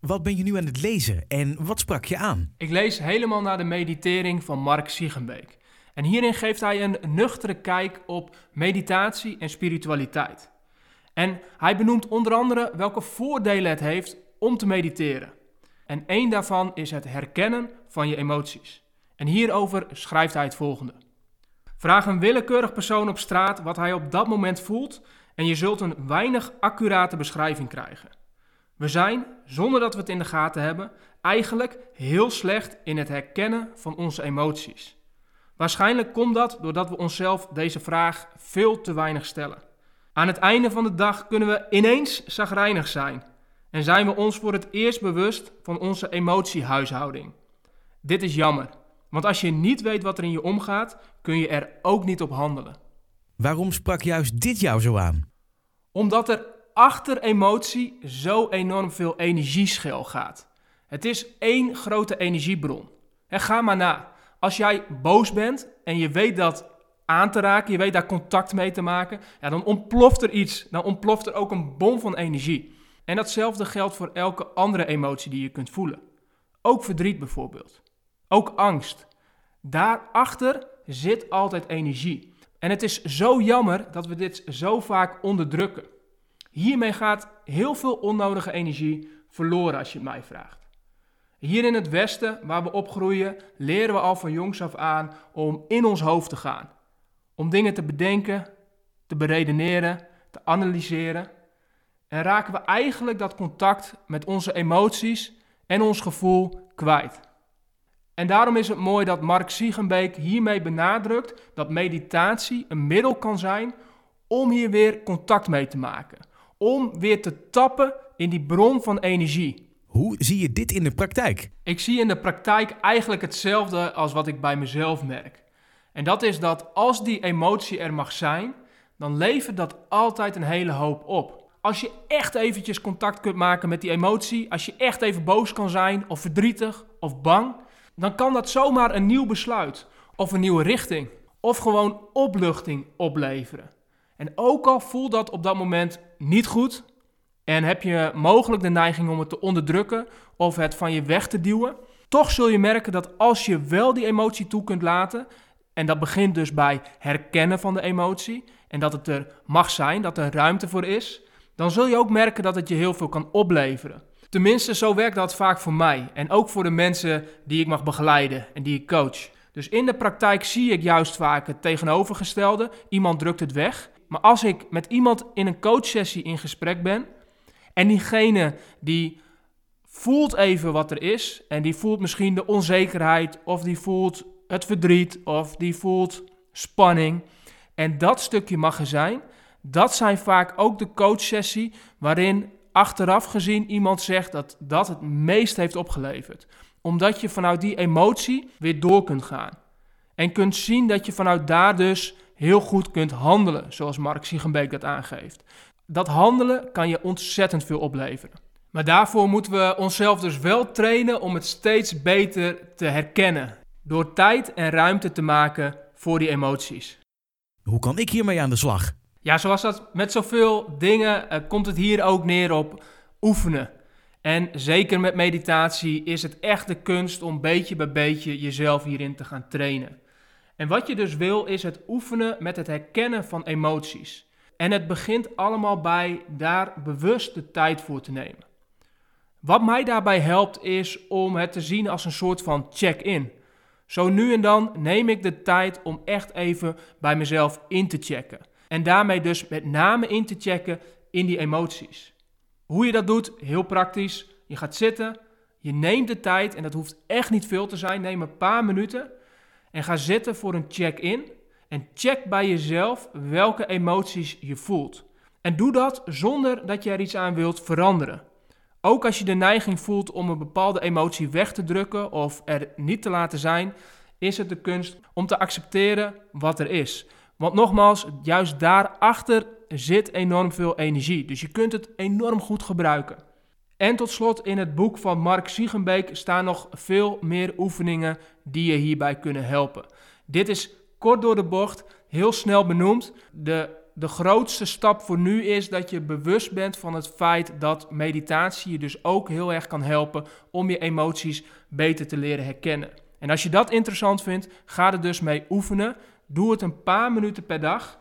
Wat ben je nu aan het lezen en wat sprak je aan? Ik lees helemaal naar de meditering van Mark Siegenbeek. En hierin geeft hij een nuchtere kijk op meditatie en spiritualiteit. En hij benoemt onder andere welke voordelen het heeft om te mediteren. En één daarvan is het herkennen van je emoties. En hierover schrijft hij het volgende. Vraag een willekeurig persoon op straat wat hij op dat moment voelt en je zult een weinig accurate beschrijving krijgen. We zijn, zonder dat we het in de gaten hebben, eigenlijk heel slecht in het herkennen van onze emoties. Waarschijnlijk komt dat doordat we onszelf deze vraag veel te weinig stellen. Aan het einde van de dag kunnen we ineens zagrijnig zijn en zijn we ons voor het eerst bewust van onze emotiehuishouding. Dit is jammer, want als je niet weet wat er in je omgaat, kun je er ook niet op handelen. Waarom sprak juist dit jou zo aan? Omdat er achter emotie zo enorm veel energieschil gaat. Het is één grote energiebron. En ga maar na. Als jij boos bent en je weet dat aan te raken, je weet daar contact mee te maken, ja, dan ontploft er iets. Dan ontploft er ook een bom van energie. En datzelfde geldt voor elke andere emotie die je kunt voelen. Ook verdriet bijvoorbeeld. Ook angst. Daarachter zit altijd energie. En het is zo jammer dat we dit zo vaak onderdrukken. Hiermee gaat heel veel onnodige energie verloren als je het mij vraagt. Hier in het Westen, waar we opgroeien, leren we al van jongs af aan om in ons hoofd te gaan. Om dingen te bedenken, te beredeneren, te analyseren. En raken we eigenlijk dat contact met onze emoties en ons gevoel kwijt. En daarom is het mooi dat Mark Siegenbeek hiermee benadrukt dat meditatie een middel kan zijn om hier weer contact mee te maken. Om weer te tappen in die bron van energie. Hoe zie je dit in de praktijk? Ik zie in de praktijk eigenlijk hetzelfde als wat ik bij mezelf merk. En dat is dat als die emotie er mag zijn, dan levert dat altijd een hele hoop op. Als je echt eventjes contact kunt maken met die emotie, als je echt even boos kan zijn, of verdrietig, of bang, dan kan dat zomaar een nieuw besluit, of een nieuwe richting, of gewoon opluchting opleveren. En ook al voelt dat op dat moment niet goed, en heb je mogelijk de neiging om het te onderdrukken of het van je weg te duwen, toch zul je merken dat als je wel die emotie toe kunt laten, en dat begint dus bij herkennen van de emotie, en dat het er mag zijn, dat er ruimte voor is, dan zul je ook merken dat het je heel veel kan opleveren. Tenminste, zo werkt dat vaak voor mij en ook voor de mensen die ik mag begeleiden en die ik coach. Dus in de praktijk zie ik juist vaak het tegenovergestelde. Iemand drukt het weg. Maar als ik met iemand in een coachsessie in gesprek ben en diegene die voelt even wat er is en die voelt misschien de onzekerheid of die voelt het verdriet of die voelt spanning en dat stukje mag zijn, dat zijn vaak ook de coachsessie waarin achteraf gezien iemand zegt dat dat het meest heeft opgeleverd. Omdat je vanuit die emotie weer door kunt gaan. En kunt zien dat je vanuit daar dus heel goed kunt handelen, zoals Mark Siegenbeek dat aangeeft. Dat handelen kan je ontzettend veel opleveren. Maar daarvoor moeten we onszelf dus wel trainen om het steeds beter te herkennen. Door tijd en ruimte te maken voor die emoties. Hoe kan ik hiermee aan de slag? Ja, zoals dat met zoveel dingen uh, komt het hier ook neer op oefenen. En zeker met meditatie is het echt de kunst om beetje bij beetje jezelf hierin te gaan trainen. En wat je dus wil is het oefenen met het herkennen van emoties. En het begint allemaal bij daar bewust de tijd voor te nemen. Wat mij daarbij helpt is om het te zien als een soort van check-in. Zo nu en dan neem ik de tijd om echt even bij mezelf in te checken. En daarmee dus met name in te checken in die emoties. Hoe je dat doet, heel praktisch. Je gaat zitten, je neemt de tijd, en dat hoeft echt niet veel te zijn, neem een paar minuten. En ga zitten voor een check-in. En check bij jezelf welke emoties je voelt. En doe dat zonder dat je er iets aan wilt veranderen. Ook als je de neiging voelt om een bepaalde emotie weg te drukken of er niet te laten zijn, is het de kunst om te accepteren wat er is. Want nogmaals, juist daarachter zit enorm veel energie. Dus je kunt het enorm goed gebruiken. En tot slot, in het boek van Mark Siegenbeek staan nog veel meer oefeningen die je hierbij kunnen helpen. Dit is kort door de bocht, heel snel benoemd. De de grootste stap voor nu is dat je bewust bent van het feit dat meditatie je dus ook heel erg kan helpen om je emoties beter te leren herkennen. En als je dat interessant vindt, ga er dus mee oefenen. Doe het een paar minuten per dag.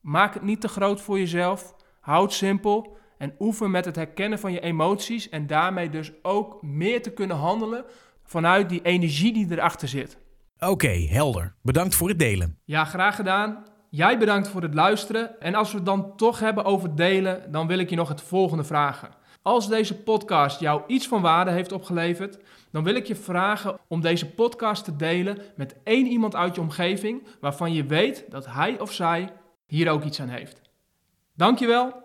Maak het niet te groot voor jezelf. Houd simpel en oefen met het herkennen van je emoties en daarmee dus ook meer te kunnen handelen vanuit die energie die erachter zit. Oké, helder. Bedankt voor het delen. Ja, graag gedaan. Jij bedankt voor het luisteren. En als we het dan toch hebben over delen, dan wil ik je nog het volgende vragen. Als deze podcast jou iets van waarde heeft opgeleverd, dan wil ik je vragen om deze podcast te delen met één iemand uit je omgeving waarvan je weet dat hij of zij hier ook iets aan heeft. Dankjewel